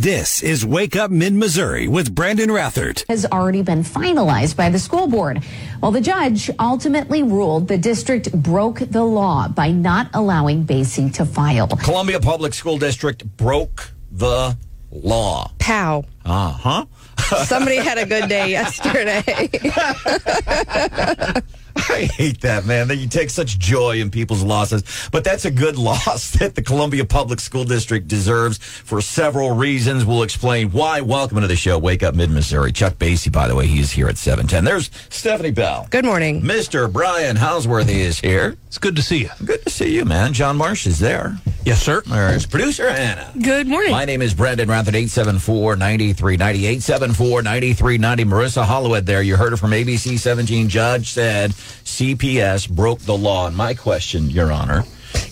This is Wake Up Mid Missouri with Brandon Rathert. Has already been finalized by the school board. Well, the judge ultimately ruled the district broke the law by not allowing Basye to file. Columbia Public School District broke the law. Pow. Uh huh. Somebody had a good day yesterday. I hate that, man. That you take such joy in people's losses. But that's a good loss that the Columbia Public School District deserves for several reasons. We'll explain why. Welcome to the show, Wake Up Mid Missouri. Chuck Basye, by the way, he's here at 710. There's Stephanie Bell. Good morning. Mr. Brian Houseworth is here. It's good to see you. Good to see you, man. John Marsh is there. Yes, sir. There's producer Hannah. Good morning. My name is Brandon Rathert, 874-9390, 874-9390. Marissa Holloway there. You heard her from ABC 17. Judge said CPS broke the law. And my question, Your Honor,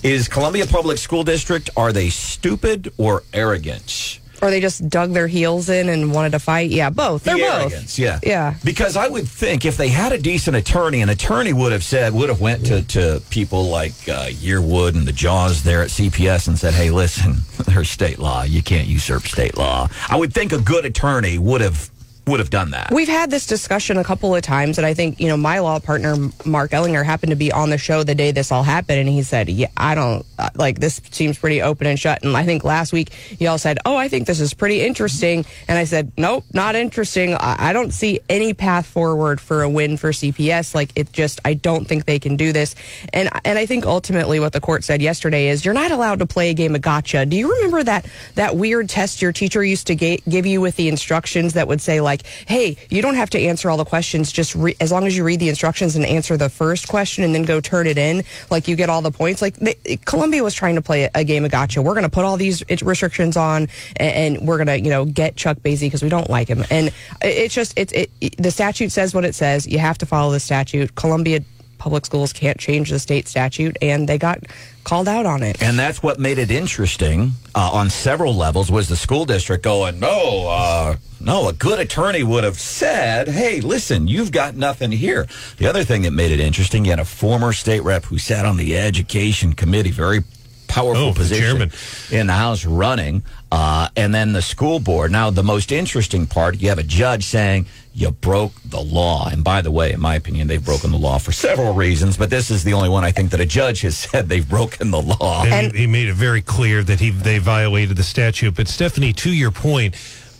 is Columbia Public School District, are they stupid or arrogant? Or they just dug their heels in and wanted to fight? Yeah, both. They're the both. arrogance, yeah. Yeah. Because I would think if they had a decent attorney, an attorney would have said, would have went to, to people like uh, Yearwood and the Jaws there at CPS and said, hey, listen, there's state law. You can't usurp state law. I would think a good attorney would have would have done that. We've had this discussion a couple of times, and I think, you know, my law partner, Mark Ellinger, happened to be on the show the day this all happened, and he said, Yeah, I don't, uh, like, this seems pretty open and shut. And I think last week, y'all said, Oh, I think this is pretty interesting. And I said, Nope, not interesting. I, I don't see any path forward for a win for CPS. Like, it just, I don't think they can do this. And, and I think ultimately what the court said yesterday is, You're not allowed to play a game of gotcha. Do you remember that, that weird test your teacher used to ga- give you with the instructions that would say, like, hey, you don't have to answer all the questions. Just re- as long as you read the instructions and answer the first question and then go turn it in, like you get all the points. Like they, Columbia was trying to play a, a game of gotcha. We're going to put all these restrictions on, and, and we're going to, you know, get Chuck Basye because we don't like him. And it's just, it's it, the statute says what it says. You have to follow the statute. Columbia public schools can't change the state statute, and they got called out on it. And that's what made it interesting uh, on several levels was the school district going, no, uh, no, a good attorney would have said, hey, listen, you've got nothing here. The other thing that made it interesting, you had a former state rep who sat on the education committee, very powerful Oh, position chairman. in the House running, uh, and then the school board. Now, the most interesting part, you have a judge saying you broke the law. And by the way, in my opinion, they've broken the law for several reasons, but this is the only one I think that a judge has said they've broken the law. And, And- he, he made it very clear that he they violated the statute. But Stephanie, to your point,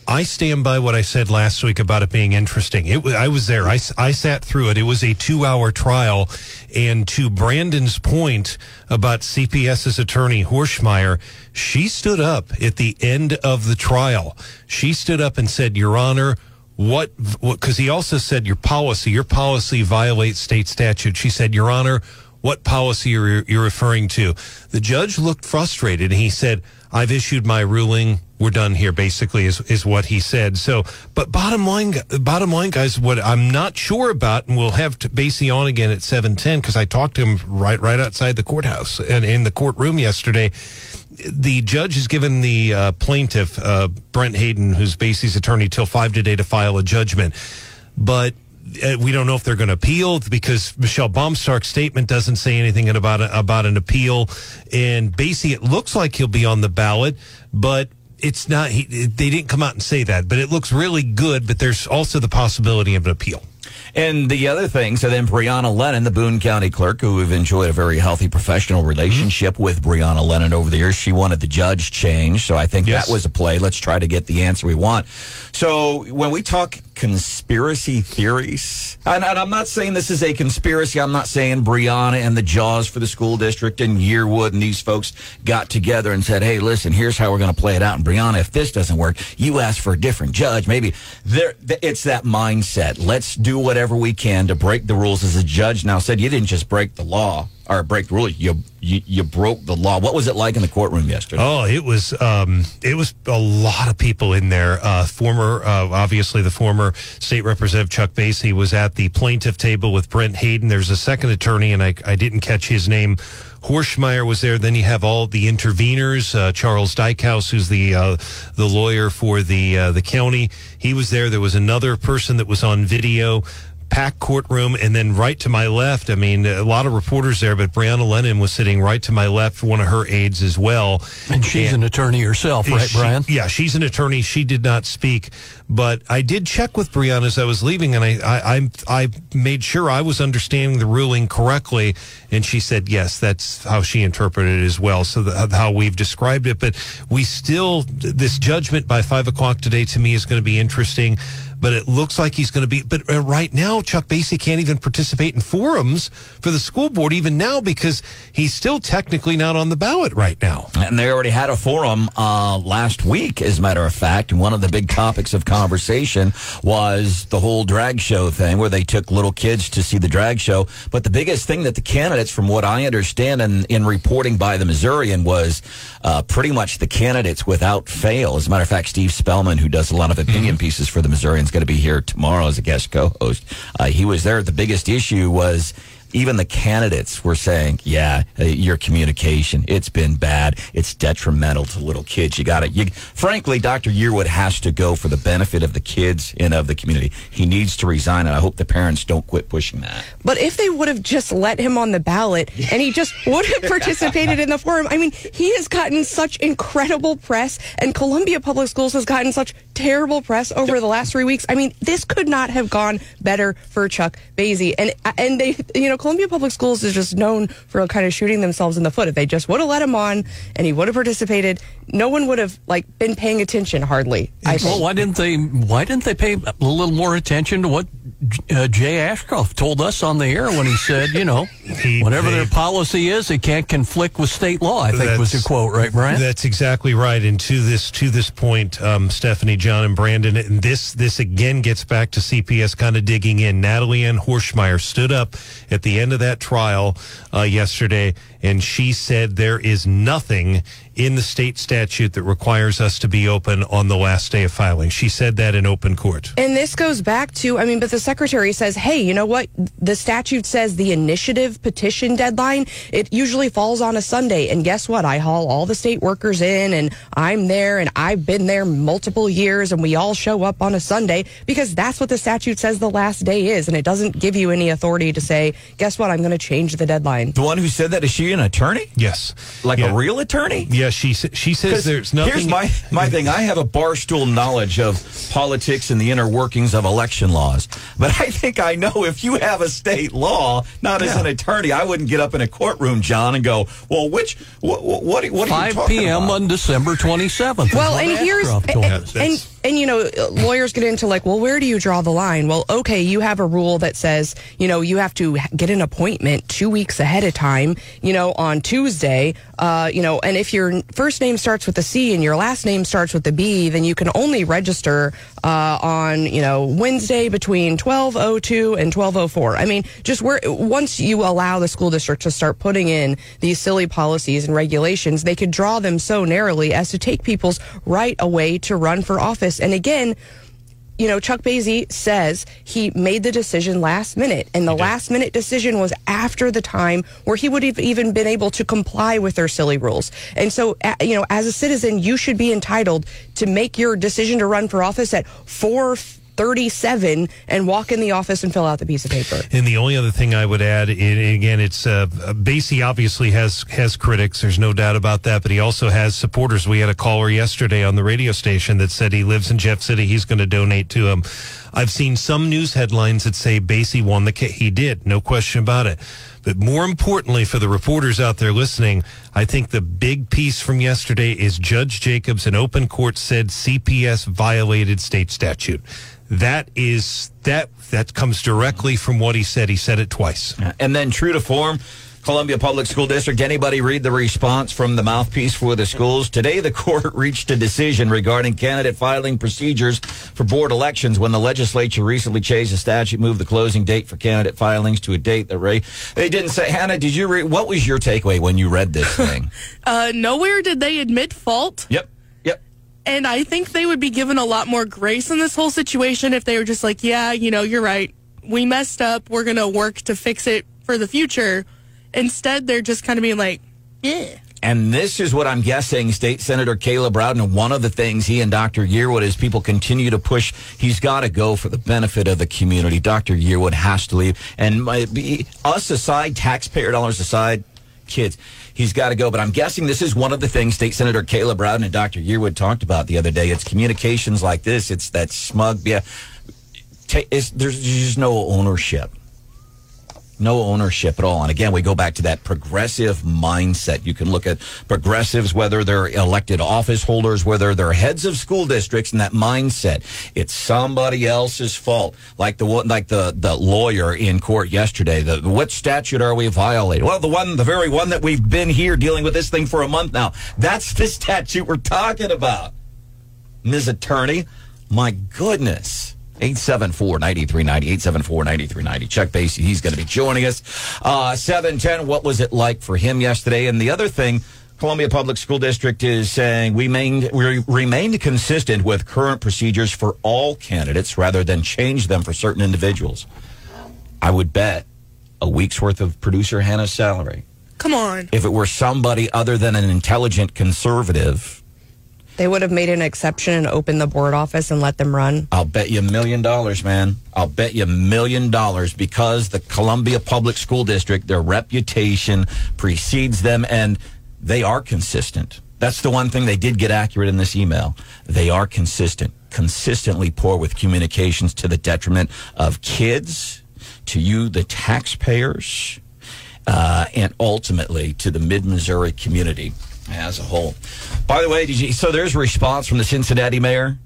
I stand by what I said last week about it being interesting. It I was there. I, I sat through it. It was a two-hour trial, and to Brandon's point about CPS's attorney Hoernschemeyer, she stood up at the end of the trial. She stood up and said, "Your Honor." What, because he also said your policy, your policy violates state statute. She said, Your Honor, what policy you're, you're referring to. The judge looked frustrated and he said, I've issued my ruling. We're done here, basically, is, is what he said. So, but bottom line, bottom line, guys, what I'm not sure about, and we'll have to Basye on again at 710 because I talked to him right, right outside the courthouse and in the courtroom yesterday. The judge has given the uh, plaintiff, uh, Brent Hayden, who's Basye's attorney, till five today to file a judgment. But uh, we don't know if they're going to appeal because Michelle Baumstark's statement doesn't say anything about a, about an appeal. And Basye, it looks like he'll be on the ballot, but it's not. He, they didn't come out and say that, but it looks really good. But there's also the possibility of an appeal. And the other thing, so then Brianna Lennon, the Boone County clerk, who we've enjoyed a very healthy professional mm-hmm. relationship with Brianna Lennon over the years, she wanted the judge changed. So I think Yes. that was a play. Let's try to get the answer we want. So when we talk conspiracy theories, and, and I'm not saying this is a conspiracy. I'm not saying Brianna and the Jaws for the school district and Yearwood and these folks got together and said, hey, listen, here's how we're going to play it out. And Brianna, if this doesn't work, you ask for a different judge. Maybe there, it's that mindset. Let's do whatever we can to break the rules. As a judge now said, you didn't just break the law or break rule. You, you, you broke the law. What was it like in the courtroom yesterday? Oh, it was um, it was a lot of people in there. Uh, former, uh, obviously, the former state representative Chuck Basye was at the plaintiff table with Brent Hayden. There's a second attorney, and I, I didn't catch his name. Hoernschemeyer was there. Then you have all the interveners. Uh, Charles Dykhouse, who's the uh, the lawyer for the uh, the county, he was there. There was another person that was on video. Packed courtroom, and then right to my left, I mean, a lot of reporters there, but Brianna Lennon was sitting right to my left, one of her aides as well. And she's an attorney herself, right, She- Brian? Yeah, she's an attorney. She did not speak, but I did check with Brianna as I was leaving, and I, I, I, I made sure I was understanding the ruling correctly, and she said yes, that's how she interpreted it as well. So the, uh, how we've described it, but we still this judgment by five o'clock today to me is going to be interesting. But it looks like he's going to be. But uh, right now, Chuck Basye can't even participate in forums for the school board even now because he's still technically not on the ballot right now. And they already had a forum uh, last week, as a matter of fact. And one of the big topics of conversation was the whole drag show thing, where they took little kids to see the drag show. But the biggest thing that the candidates, from what I understand in, in reporting by the Missourian, was uh, pretty much the candidates without fail. As a matter of fact, Steve Spellman, who does a lot of opinion pieces for the Missourian, is going to be here tomorrow as a guest co-host. Uh, he was there. The biggest issue was even the candidates were saying, "Yeah, uh, your communication it's been bad. It's detrimental to little kids. You got it. You, frankly, Dr. Yearwood has to go for the benefit of the kids and of the community. He needs to resign, and I hope the parents don't quit pushing that. But if they would have just let him on the ballot and he just would have participated in the forum, I mean, he has gotten such incredible press, and Columbia Public Schools has gotten such terrible press over the last three weeks. I mean, this could not have gone better for Chuck Basye. And and they, you know, Columbia Public Schools is just known for kind of shooting themselves in the foot. If they just would have let him on and he would have participated, no one would have like been paying attention hardly. I Well, why didn't they? Why didn't they pay a little more attention to what uh, Jay Ashcroft told us on the air when he said, you know, He- whatever they- their policy is, it can't conflict with state law. I think was the That's- quote, right, Brian? That's exactly right. And to this to this point, um, Stephanie, John, and Brandon, and this this again gets back to CPS kind of digging in. Natalie Ann Hoernschemeyer stood up at the end of that trial uh, yesterday, and she said there is nothing in the state statute that requires us to be open on the last day of filing. She said that in open court. And this goes back to, I mean, but the secretary says, hey, you know what? The statute says the initiative petition deadline, it usually falls on a Sunday. And guess what? I haul all the state workers in and I'm there and I've been there multiple years and we all show up on a Sunday because that's what the statute says the last day is. And it doesn't give you any authority to say, guess what? I'm going to change the deadline. The one who said that is she an attorney, Yes, like Yeah. a real attorney? Yeah, she sa- she says 'Cause there's nothing. Here's my, my thing. I have a barstool knowledge of politics and the inner workings of election laws. But I think I know if you have a state law, not as an attorney, I wouldn't get up in a courtroom, John, and go, well, which, what, what, what, are- what are you 5 p.m. on December 27th. Well, what and here's Ashcroft and, and, us. And you know lawyers get into like, well, where do you draw the line? Well, okay, you have a rule that says you know you have to get an appointment two weeks ahead of time. You know on Tuesday, uh, you know, and if your first name starts with a C and your last name starts with a B, then you can only register uh, on you know Wednesday between twelve oh two and twelve oh four. I mean, just where once you allow the school district to start putting in these silly policies and regulations, they could draw them so narrowly as to take people's right away to run for office. And again, you know, Chuck Basye says he made the decision last minute, and the last minute decision was after the time where he would have even been able to comply with their silly rules. And so, you know, as a citizen, you should be entitled to make your decision to run for office at four thirty-seven and walk in the office and fill out the piece of paper. And the only other thing I would add, again, it's uh, Basye obviously has has critics. There's no doubt about that, but he also has supporters. We had a caller yesterday on the radio station that said he lives in Jeff City. He's going to donate to him. I've seen some news headlines that say Basye won the case. He did, no question about it. But more importantly, for the reporters out there listening, I think the big piece from yesterday is Judge Jacobs in open court said CPS violated state statute. That is that that comes directly from what he said. He said it twice. And then, true to form, Columbia Public School District. Anybody read the response from the mouthpiece for the schools? Today, the court reached a decision regarding candidate filing procedures for board elections when the legislature recently changed the statute, moved the closing date for candidate filings to a date that Ray. They didn't say, Hannah, did you read? What was your takeaway when you read this thing? Uh, nowhere did they admit fault. yep. Yep. And I think they would be given a lot more grace in this whole situation if they were just like, yeah, you know, you're right. We messed up. We're going to work to fix it for the future. Instead, they're just kind of being like, yeah. And this is what I'm guessing State Senator Caleb Rowden, one of the things he and Dr. Yearwood, as people continue to push, he's got to go for the benefit of the community. Dr. Yearwood has to leave. And my, be, us aside, taxpayer dollars aside, kids, he's got to go. But I'm guessing this is one of the things State Senator Caleb Rowden and Dr. Yearwood talked about the other day. It's communications like this. It's that smug, yeah. Ta- it's, there's just no ownership no ownership at all. And again, we go back to that progressive mindset. You can look at progressives, whether they're elected office holders, whether they're heads of school districts, and that mindset. It's somebody else's fault. Like the like the, the lawyer in court yesterday. The, what statute are we violating? Well, the one, the very one that we've been here dealing with this thing for a month now. That's the statute we're talking about. Ms. Attorney, my goodness. 874-9390, 874-9390. Chuck Basye, he's going to be joining us. Uh, 710, what was it like for him yesterday? And the other thing, Columbia Public School District is saying we remained, we remained consistent with current procedures for all candidates rather than change them for certain individuals. I would bet a week's worth of producer Hannah's salary. Come on. If it were somebody other than an intelligent conservative, They would have made an exception and opened the board office and let them run. I'll bet you a million dollars, man. I'll bet you a million dollars because the Columbia Public School District, their reputation precedes them and they are consistent. That's the one thing they did get accurate in this email. They are consistent, consistently poor with communications to the detriment of kids, to you, the taxpayers, uh, and ultimately to the mid Missouri community as a whole. By the way, did you, so there's a response from the Cincinnati mayor,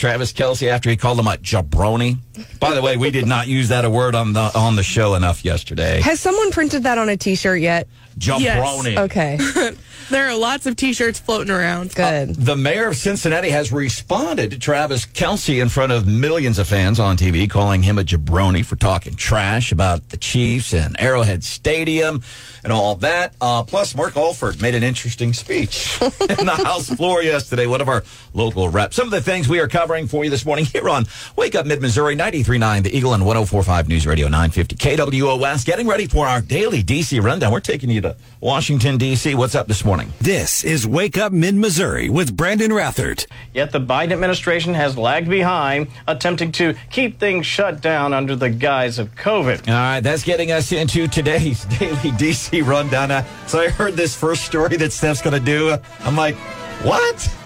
Travis Kelce, after he called him a jabroni. By the way, we did not use that a word on the on the show enough yesterday. Has someone printed that on a T-shirt yet? Jabroni. Okay, There are lots of T-shirts floating around. good. The mayor of Cincinnati has responded to Travis Kelce in front of millions of fans on TV, calling him a jabroni for talking trash about the Chiefs and Arrowhead Stadium and all that. Uh, plus, Mark Alford made an interesting speech in the House floor yesterday, one of our local reps. Some of the things we are covering for you this morning here on Wake Up Mid Missouri 93.9, The Eagle, and 104.5 News Radio 950 KWOS. Getting ready for our daily DC rundown. We're taking you to Washington, D.C. What's up this morning? This is Wake Up Mid Missouri with Brandon Rathert. Yet the Biden administration has lagged behind, attempting to keep things shut down under the guise of COVID. All right, that's getting us into today's daily DC rundown. Uh, so I heard this first story that Steph's going to do. I'm like, what?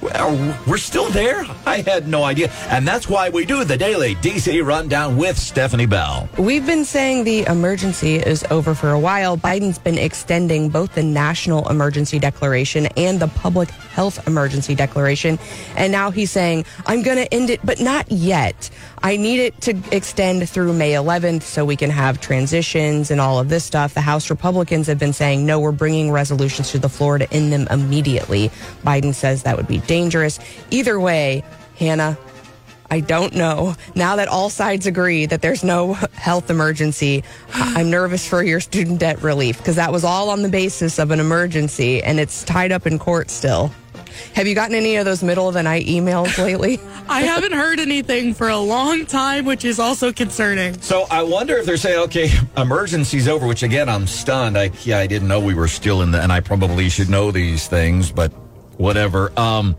Well, we're still there? I had no idea. And that's why we do the daily DC rundown with Stephanie Bell. We've been saying the emergency is over for a while. Biden's been extending both the national emergency declaration and the public health emergency declaration. And now he's saying, I'm going to end it, but not yet. I need it to extend through May 11th so we can have transitions and all of this stuff. The House Republicans have been saying, no, we're bringing resolutions to the floor to end them immediately. Biden says that would be dangerous. Either way, Hannah, I don't know. Now that all sides agree that there's no health emergency, I- I'm nervous for your student debt relief because that was all on the basis of an emergency and it's tied up in court still. Have you gotten any of those middle of the night emails lately? I haven't heard anything for a long time, which is also concerning. So I wonder if they're saying, okay, emergency's over, which again, I'm stunned. I, yeah, I didn't know we were still in the, and I probably should know these things, but whatever. Um,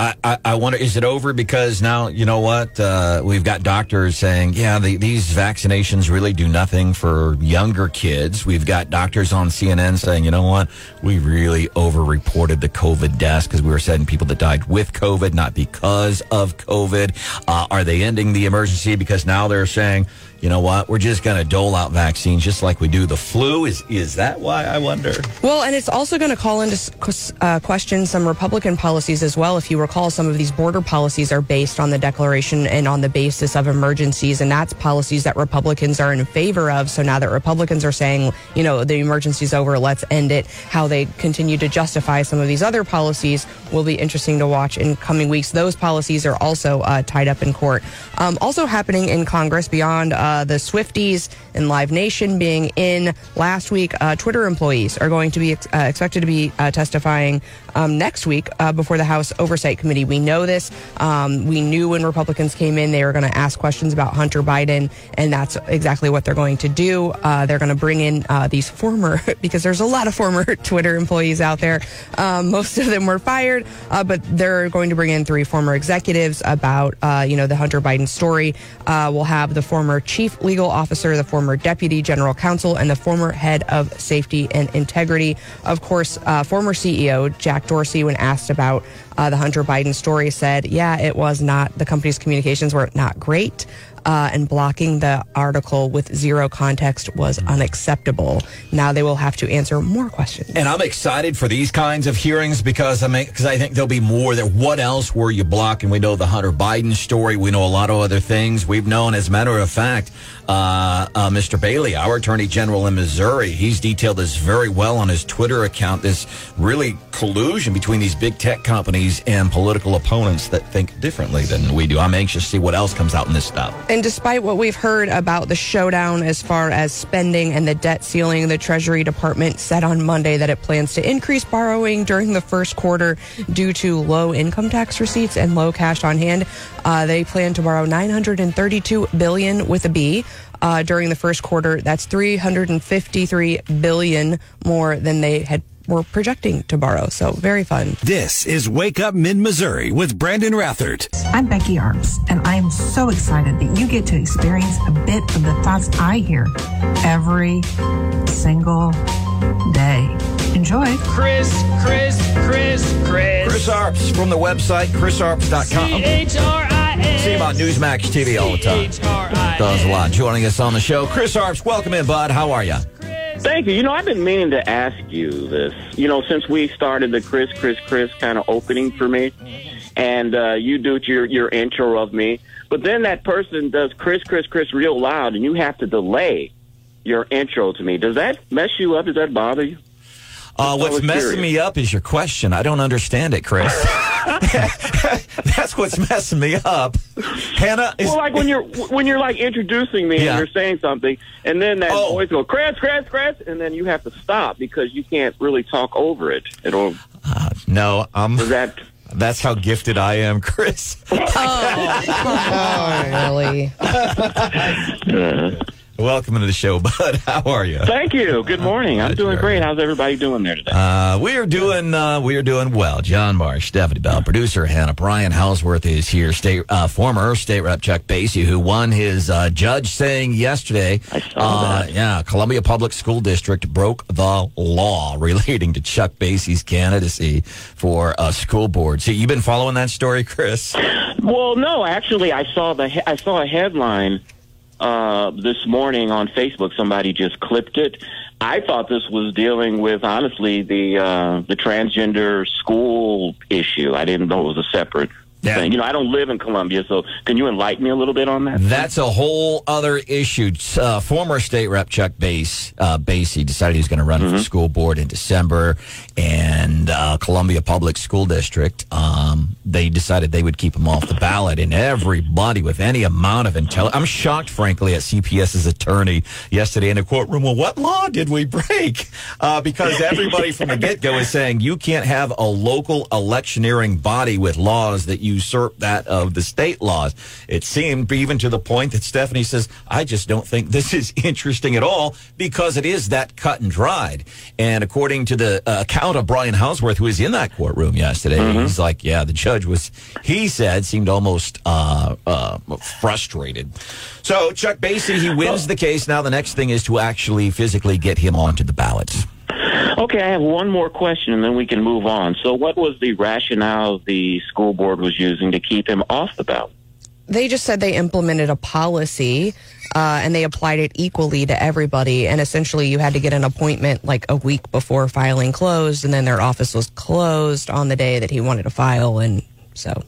I, I, I wonder, is it over because now, you know what? Uh, we've got doctors saying, yeah, the, these vaccinations really do nothing for younger kids. We've got doctors on CNN saying, you know what? We really overreported the COVID deaths because we were sending people that died with COVID, not because of COVID. Uh, are they ending the emergency because now they're saying, you know what? We're just going to dole out vaccines just like we do the flu. Is is that why? I wonder. Well, and it's also going to call into uh, question some Republican policies as well. If you recall, some of these border policies are based on the declaration and on the basis of emergencies, and that's policies that Republicans are in favor of. So now that Republicans are saying, you know, the emergency's over, let's end it, how they continue to justify some of these other policies will be interesting to watch in coming weeks. Those policies are also uh, tied up in court. Um, also happening in Congress beyond uh, the Swifties and Live Nation being in last week, uh, Twitter employees are going to be ex- uh, expected to be uh, testifying um, next week uh, before the House Oversight Committee. We know this. Um, we knew when Republicans came in, they were going to ask questions about Hunter Biden, and that's exactly what they're going to do. Uh, they're going to bring in uh, these former, because there's a lot of former Twitter employees out there. Um, most of them were fired, uh, but they're going to bring in three former executives about, uh, you know, the Hunter Biden story. Uh, we'll have the former chief legal officer, the former deputy general counsel, and the former head of safety and integrity. Of course, uh, former CEO Jack Dorsey, when asked about uh, the Hunter Biden story, said, "Yeah, it was not. The company's communications were not great." Uh, and blocking the article with zero context was unacceptable. Now they will have to answer more questions. And I'm excited for these kinds of hearings because I mean, because I think there'll be more. That what else were you blocking? We know the Hunter Biden story. We know a lot of other things. We've known, as a matter of fact, uh, uh, Mr. Bailey, our Attorney General in Missouri, he's detailed this very well on his Twitter account. This really collusion between these big tech companies and political opponents that think differently than we do. I'm anxious to see what else comes out in this stuff. And despite what we've heard about the showdown as far as spending and the debt ceiling, the Treasury Department said on Monday that it plans to increase borrowing during the first quarter due to low income tax receipts and low cash on hand. Uh, they plan to borrow 932 billion with a B. Uh, during the first quarter, that's 353 billion more than they had were projecting to borrow. So very fun. This is Wake Up Mid Missouri with Brandon Rathert. I'm Becky Arms, and I am so excited that you get to experience a bit of the thoughts I hear every single day. Enjoy. Chris, Chris, Chris, Chris. Chris Arps from the website chrisarps.com. H-R-I-S. See on Newsmax TV all the time. Does a lot. Joining us on the show, Chris Arps. Welcome in, bud. How are you? Thank you. You know, I've been meaning to ask you this. You know, since we started the Chris, Chris, Chris kind of opening for me, and uh, you do your your intro of me, but then that person does Chris, Chris, Chris real loud, and you have to delay your intro to me. Does that mess you up? Does that bother you? Uh, what's messing curious. me up is your question. I don't understand it, Chris. That's what's messing me up. Hannah is. Well, like when you're when you're like introducing me Yeah. and you're saying something, and then that Oh. voice goes Chris, Chris, Chris, and then you have to stop because you can't really talk over it. It'll no, um, is that. that's how gifted I am, Chris. Oh, really? Welcome to the show, bud. How are you? thank you. Good morning. I'm doing great. How's everybody doing there today? Uh, we are doing uh, we are doing well. John Marsh, Stephanie Bell, producer Hannah Brian Houseworth is here. State uh, former state rep Chuck Basye, who won his uh, judge saying yesterday. I saw uh, that. Yeah, Columbia Public School District broke the law relating to Chuck Basye's candidacy for a school board. See, you've been following that story, Chris. Well, no, actually, I saw the I saw a headline uh, this morning on Facebook. Somebody just clipped it. I thought this was dealing with honestly the uh, the transgender school issue. I didn't know it was a separate Yeah. thing. You know, I don't live in Columbia, so can you enlighten me a little bit on that? That's a whole other issue. Uh, former state rep Chuck Base, uh, Basye decided he was going to run for the school board in December, and uh, Columbia Public School District, um, they decided they would keep him off the ballot. And everybody with any amount of intelligence, I'm shocked, frankly, at CPS's attorney yesterday in the courtroom. Well, what law did we break? Uh, because everybody from the get go is saying you can't have a local electioneering body with laws that usurp that of the state laws. It seemed even to the point that Stephanie says, I just don't think this is interesting at all because it is that cut and dried. And according to the uh, account of Brian Houseworth, who was in that courtroom yesterday, he's like, yeah, the judge was, he said, seemed almost uh, uh, frustrated. So Chuck Basye, he wins the case. Now the next thing is to actually physically get him onto the ballots. Okay, I have one more question, and then we can move on. So, what was the rationale the school board was using to keep him off the ballot? They just said they implemented a policy uh, and they applied it equally to everybody. And essentially, you had to get an appointment like a week before filing closed, and then their office was closed on the day that he wanted to file. And so,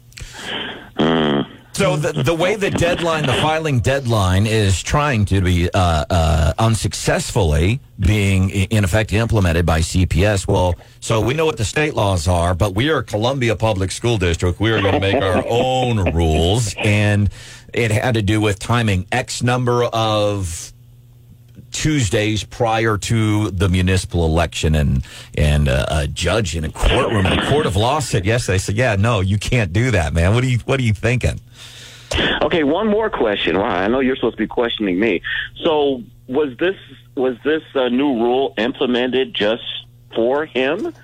So the, the way the deadline, the filing deadline, is trying to be uh, uh, unsuccessfully being in effect implemented by CPS. Well, so we know what the state laws are, but we are Columbia Public School District. We are going to make our own rules, and it had to do with timing X number of Tuesdays prior to the municipal election, and and uh, a judge in a courtroom in a court of law said yesterday, said, "Yeah, no, you can't do that, man. What are you What are you thinking?" Okay, one more question. Wow, I know you're supposed to be questioning me. So, was this was this uh, new rule implemented just for him?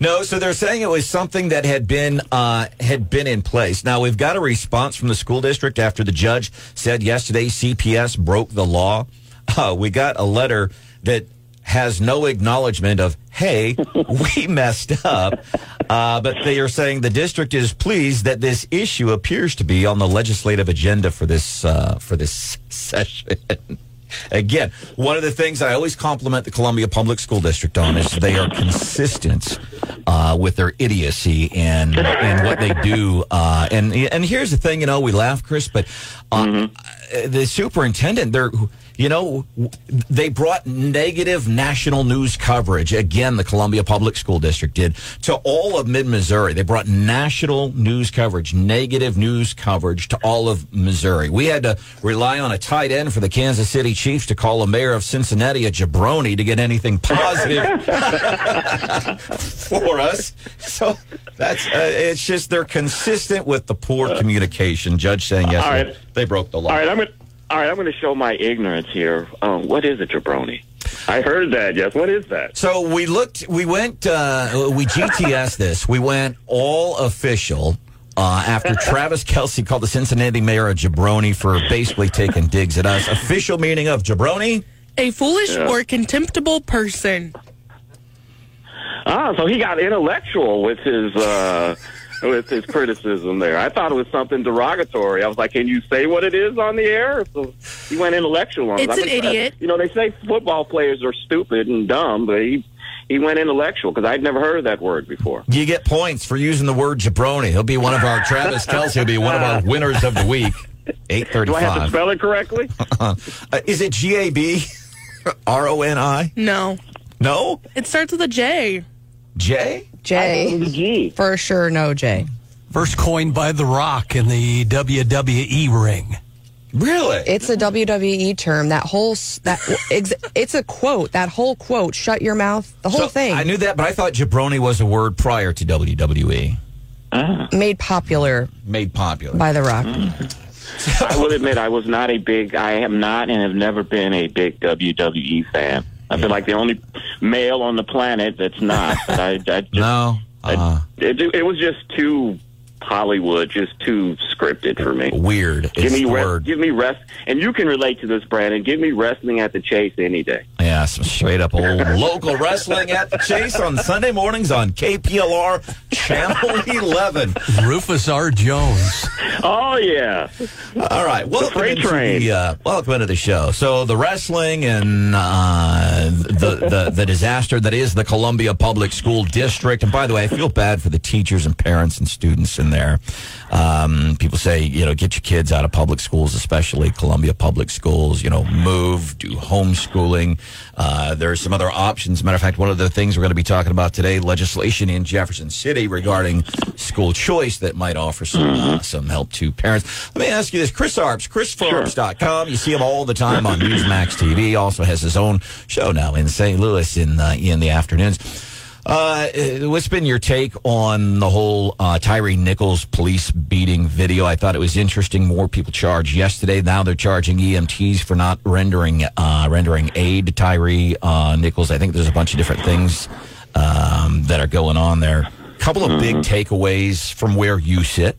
No, so they're saying it was something that had been uh, had been in place. Now we've got a response from the school district after the judge said yesterday CPS broke the law. Uh, we got a letter that has no acknowledgement of hey we messed up, uh, but they are saying the district is pleased that this issue appears to be on the legislative agenda for this uh, for this session. Again, one of the things I always compliment the Columbia Public School District on is they are consistent uh, with their idiocy and and what they do. Uh, and and here's the thing, you know, we laugh, Chris, but uh, the superintendent, they're you know, they brought negative national news coverage. Again, the Columbia Public School District did to all of mid Missouri. They brought national news coverage, negative news coverage to all of Missouri. We had to rely on a tight end for the Kansas City Chiefs to call a mayor of Cincinnati a jabroni to get anything positive for us. So that's, uh, it's just they're consistent with the poor communication. Judge saying yes, right. they broke the law. All right, I'm gonna. All right, I'm going to show my ignorance here. Um, what is a jabroni? I heard that. Yes, what is that? So we looked, we went, uh, we GTS this. We went all official uh, after Travis Kelce called the Cincinnati mayor a jabroni for basically taking digs at us. Official meaning of jabroni? A foolish Yeah. or contemptible person. Ah, so he got intellectual with his uh, with his criticism there. I thought it was something derogatory. I was like, "Can you say what it is on the air?" So he went intellectual on it. It's I've an been- idiot. You know, they say football players are stupid and dumb, but he he went intellectual because I'd never heard that word before. You get points for using the word jabroni. He'll be one of our, Travis Kelce will be one of our winners of the week. Eight thirty-five. Do I have to spell it correctly? Uh, is it G A B R O N I? No. No? It starts with a J. J? Jay. For sure, no Jay. First coined by The Rock in the WWE ring. Really? It's a WWE term. That whole that ex, it's a quote. That whole quote. Shut your mouth. The whole So, thing I knew that, but I thought jabroni was a word prior to WWE. Ah. made popular Made popular. by The Rock. I will admit I was not a big. I am not and have never been a big WWE fan. I feel like the only male on the planet that's not. But I, I just, No. Uh, it, it was just too Hollywood, just too scripted for me. weird. Give It's me the word. give me rest, and you can relate to this, Brandon. Give me wrestling at the Chase any day. Yeah, some straight up old local wrestling at the Chase on Sunday mornings on KPLR Channel 11. Rufus R. Jones. Oh yeah, All right, welcome freight into train. the uh, welcome into the show. So the wrestling and uh, the, the the disaster that is the Columbia Public School District. And by the way, I feel bad for the teachers and parents and students in there. Um, people say, you know, get your kids out of public schools, especially Columbia Public Schools. You know, move, do homeschooling. Uh, there are some other options. Matter of fact, one of the things we're going to be talking about today, legislation in Jefferson City regarding school choice that might offer some uh, some help to parents. Let me ask you this: Chris Arps, ChrisArps.com. You see him all the time on Newsmax TV. Also has his own show now in St. Louis in uh, in the afternoons. Uh, what's been your take on the whole uh, Tyre Nichols police beating video? I thought it was interesting. More people charged yesterday. Now they're charging EMTs for not rendering uh, rendering aid to Tyre uh, Nichols. I think there's a bunch of different things um, that are going on there. A couple of big takeaways from where you sit.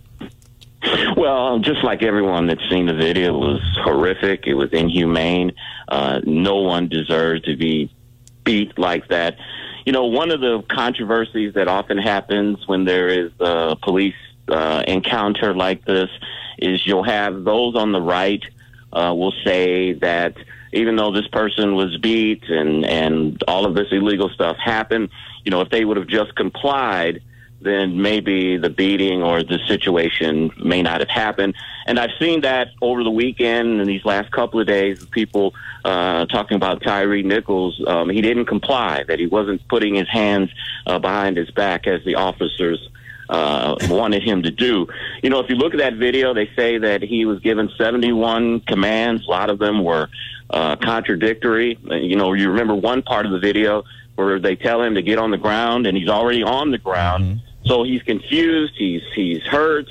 Well, just like everyone that's seen the video, it was horrific. It was inhumane. Uh, no one deserves to be beat like that. You know, one of the controversies that often happens when there is a police uh, encounter like this is you'll have those on the right uh, will say that even though this person was beat and and all of this illegal stuff happened, you know, if they would have just complied, then maybe the beating or the situation may not have happened. And I've seen that over the weekend and these last couple of days, people uh, talking about Tyre Nichols. Um, he didn't comply; that he wasn't putting his hands uh, behind his back as the officers uh, wanted him to do. You know, if you look at that video, they say that he was given 71 commands. A lot of them were uh, contradictory. You know, you remember one part of the video where they tell him to get on the ground, and he's already on the ground. So he's confused. He's he's hurt.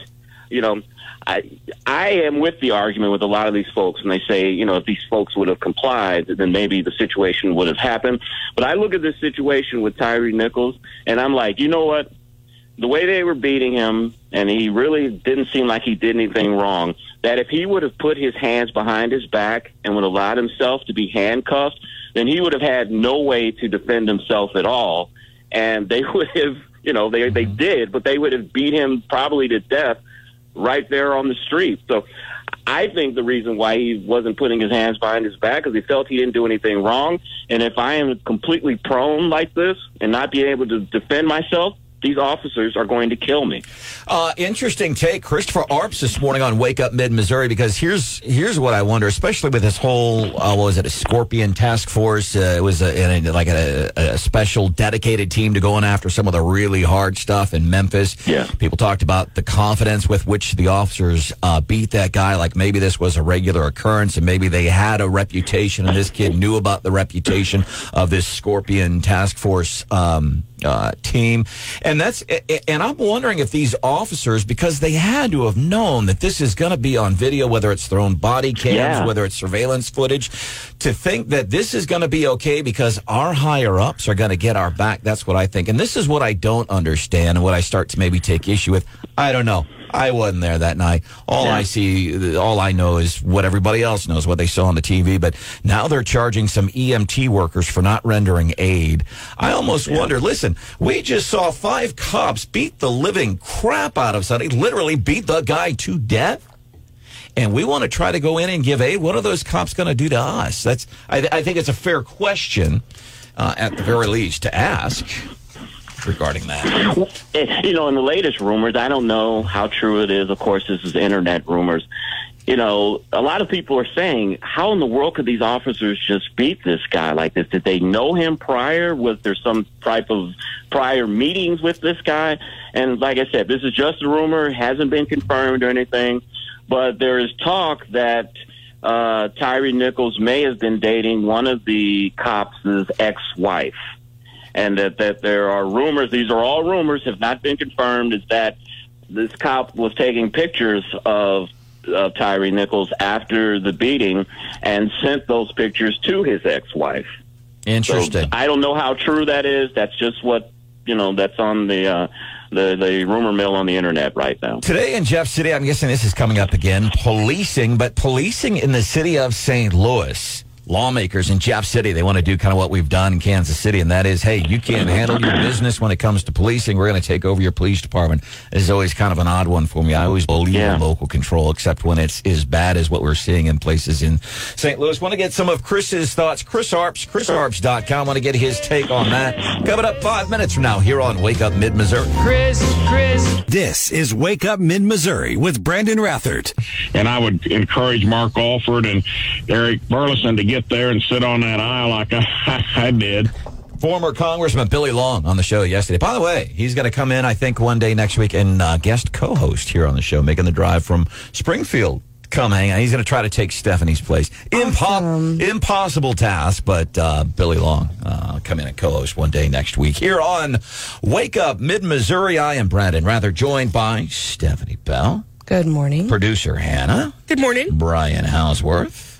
You know, I I am with the argument with a lot of these folks, and they say, you know, if these folks would have complied, then maybe the situation would have happened. But I look at this situation with Tyre Nichols, and I'm like, you know what? The way they were beating him, and he really didn't seem like he did anything wrong. That if he would have put his hands behind his back and would have allowed himself to be handcuffed, then he would have had no way to defend himself at all, and they would have, you know, they they mm-hmm. did, but they would have beat him probably to death right there on the street. So I think the reason why he wasn't putting his hands behind his back is he felt he didn't do anything wrong. And if I am completely prone like this and not being able to defend myself, these officers are going to kill me. Uh, interesting take, Christopher Arps this morning on Wake Up Mid Missouri. Because here's here's what I wonder, especially with this whole uh, what was it, a Scorpion Task Force? Uh, it was a, a, like a, a special dedicated team to going after some of the really hard stuff in Memphis. Yeah. people talked about the confidence with which the officers uh, beat that guy. Like maybe this was a regular occurrence, and maybe they had a reputation, and this kid knew about the reputation of this Scorpion Task Force. Um, uh, team, and that's and I'm wondering if these officers, because they had to have known that this is going to be on video, whether it's their own body cams, Yeah. whether it's surveillance footage, to think that this is going to be okay because our higher ups are going to get our back. That's what I think, and this is what I don't understand, and what I start to maybe take issue with. I don't know. I wasn't there that night. All I see, all I know is what everybody else knows, what they saw on the TV. But now they're charging some EMT workers for not rendering aid. I almost wonder, listen, we just saw five cops beat the living crap out of somebody, literally beat the guy to death. And we want to try to go in and give aid. What are those cops going to do to us? That's, I, I think it's a fair question, uh, at the very least, to ask regarding that. Eh, you know, in the latest rumors, I don't know how true it is. Of course, this is internet rumors. You know, a lot of people are saying, how in the world could these officers just beat this guy like this? Did they know him prior? Was there some type of prior meetings with this guy? And like I said, this is just a rumor, hasn't been confirmed or anything. But there is talk that uh, Tyre Nichols may have been dating one of the cops' ex-wife and that, that there are rumors, these are all rumors, have not been confirmed, is that this cop was taking pictures of, of Tyre Nichols after the beating and sent those pictures to his ex-wife. Interesting. So I don't know how true that is. That's just what, you know, that's on the, uh, the, the rumor mill on the internet right now. Today in Jeff City, I'm guessing this is coming up again, policing, but policing in the city of St. Louis. Lawmakers in Jeff City, they want to do kind of what we've done in Kansas City, and that is, hey, you can't handle your business when it comes to policing. We're going to take over your police department. This is always kind of an odd one for me. I always believe Yeah. in local control, except when it's as bad as what we're seeing in places in St. Louis. Want to get some of Chris's thoughts. Chris Arps, chrisarps.com. Want to get his take on that. Coming up five minutes from now here on Wake Up Mid Missouri. Chris, Chris. This is Wake Up Mid Missouri with Brandon Rathert. and I would encourage Mark Alford and Eric Burlison to get there and sit on that aisle like I, I did. Former Congressman Billy Long on the show yesterday. By the way, he's going to come in, I think, one day next week and uh, guest co-host here on the show, making the drive from Springfield. Come hang out. He's going to try to take Stephanie's place. Impo- impossible task, but uh, Billy Long uh, come in and co-host one day next week here on Wake Up Mid Missouri. I am Brandon, Rathert joined by Stephanie Bell, Good morning. producer Hannah, Good morning. Brian Houseworth.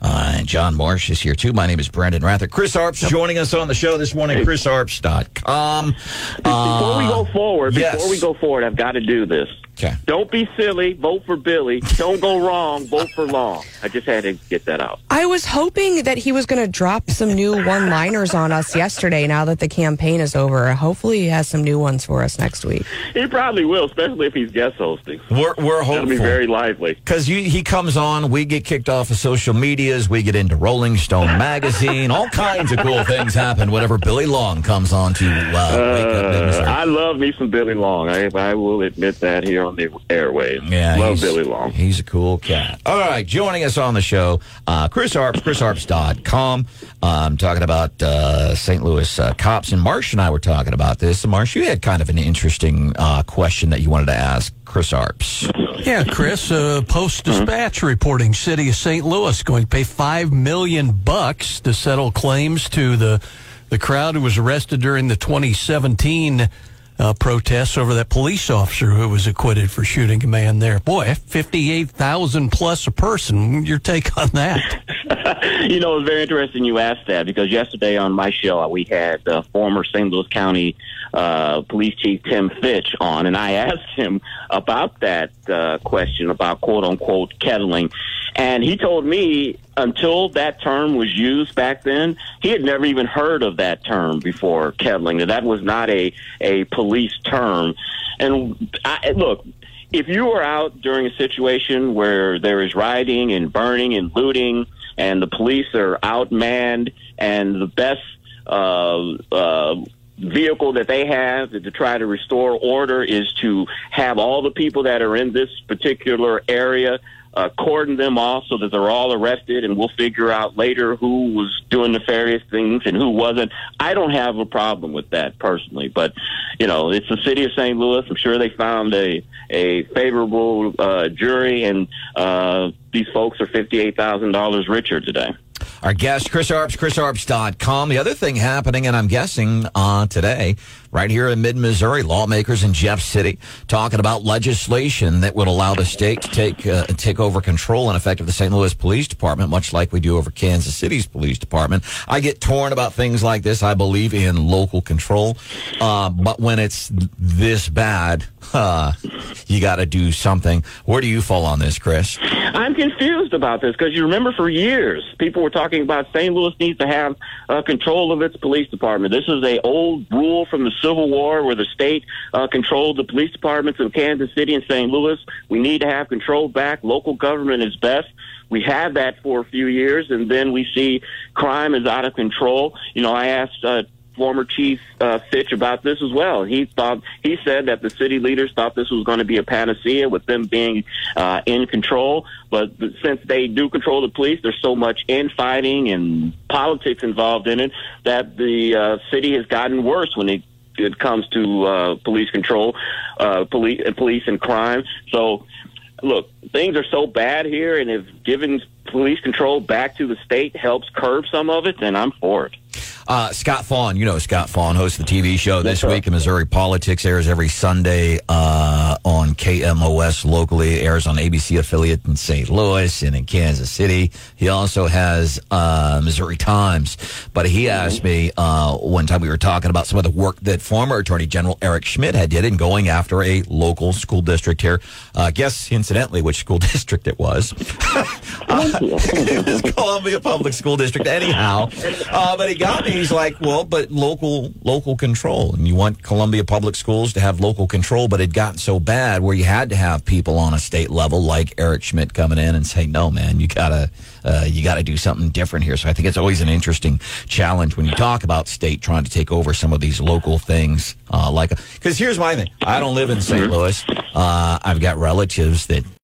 Uh, and John Marsh is here too. My name is Brandon Rathert. Chris Arps joining us on the show this morning. ChrisArps.com. Before we go forward, yes. before we go forward, I've got to do this. Okay. Don't be silly. Vote for Billy. Don't go wrong. Vote for Long. I just had to get that out. I was hoping that he was going to drop some new one liners on us yesterday now that the campaign is over. Hopefully, he has some new ones for us next week. He probably will, especially if he's guest hosting. We're, we're That'll be very lively. Because he comes on, we get kicked off of social medias, we get into Rolling Stone magazine, all kinds of cool things happen whenever Billy Long comes on to uh, Wake Up Uh, I love me some Billy Long. I, I will admit that here on the airways. Yeah, Love Billy Long. He's a cool cat. All right, joining us on the show, uh, Chris Arps, chrisarps.com. I'm talking about uh, St. Louis uh, cops, and Marsh and I were talking about this. And Marsh, you had kind of an interesting uh, question that you wanted to ask Chris Arps. Yeah, Chris, uh, Post Dispatch reporting City of St. Louis going to pay five million bucks to settle claims to the the crowd who was arrested during the 2017 uh, protests over that police officer who was acquitted for shooting a man there. Boy, fifty-eight thousand plus a person. Your take on that? you know, it's very interesting you asked that because yesterday on my show we had uh, former St. Louis County uh, Police Chief Tim Fitch on, and I asked him about that uh, question about quote unquote kettling, and he told me until that term was used back then, he had never even heard of that term before kettling. That that was not a a police term, and I, look if you are out during a situation where there is rioting and burning and looting and the police are outmanned and the best uh, uh, vehicle that they have to try to restore order is to have all the people that are in this particular area uh, cordon them off so that they're all arrested and we'll figure out later who was doing nefarious things and who wasn't. I don't have a problem with that personally, but you know, it's the city of St. Louis. I'm sure they found a, a favorable, uh, jury and, uh, these folks are $58,000 richer today. Our guest, Chris Arps, chrisarps.com. The other thing happening, and I'm guessing uh, today, right here in mid Missouri, lawmakers in Jeff City talking about legislation that would allow the state to take uh, take over control and effect of the St. Louis Police Department, much like we do over Kansas City's police department. I get torn about things like this. I believe in local control, uh, but when it's this bad, uh, you got to do something. Where do you fall on this, Chris? I'm confused about this because you remember for years people were talking about St. Louis needs to have uh, control of its police department. This is a old rule from the Civil War where the state uh, controlled the police departments of Kansas City and St. Louis. We need to have control back. Local government is best. We had that for a few years, and then we see crime is out of control. You know, I asked uh, former chief uh, Fitch about this as well. He thought he said that the city leaders thought this was going to be a panacea with them being uh, in control, but since they do control the police, there's so much infighting and politics involved in it that the uh, city has gotten worse when it it comes to uh, police control, uh, police police and crime. So. Look, things are so bad here, and if giving police control back to the state helps curb some of it, then I'm for it. Uh, Scott Faughn, you know Scott Faughn hosts the TV show This Week in Missouri Politics, airs every Sunday uh, on KMOS locally, airs on ABC affiliate in St. Louis and in Kansas City. He also has uh, Missouri Times. But he asked me uh, one time we were talking about some of the work that former Attorney General Eric Schmitt had did in going after a local school district here. Uh, guess, incidentally, which school district it was. it was Columbia Public School District, anyhow. Uh, but he got me. He's like, well, but local local control, and you want Columbia Public Schools to have local control, but it got so bad where you had to have people on a state level like Eric Schmitt coming in and saying, no, man, you gotta uh, you gotta do something different here. So I think it's always an interesting challenge when you talk about state trying to take over some of these local things. Uh, like, because here's my thing: I don't live in St. Louis. Uh, I've got relatives that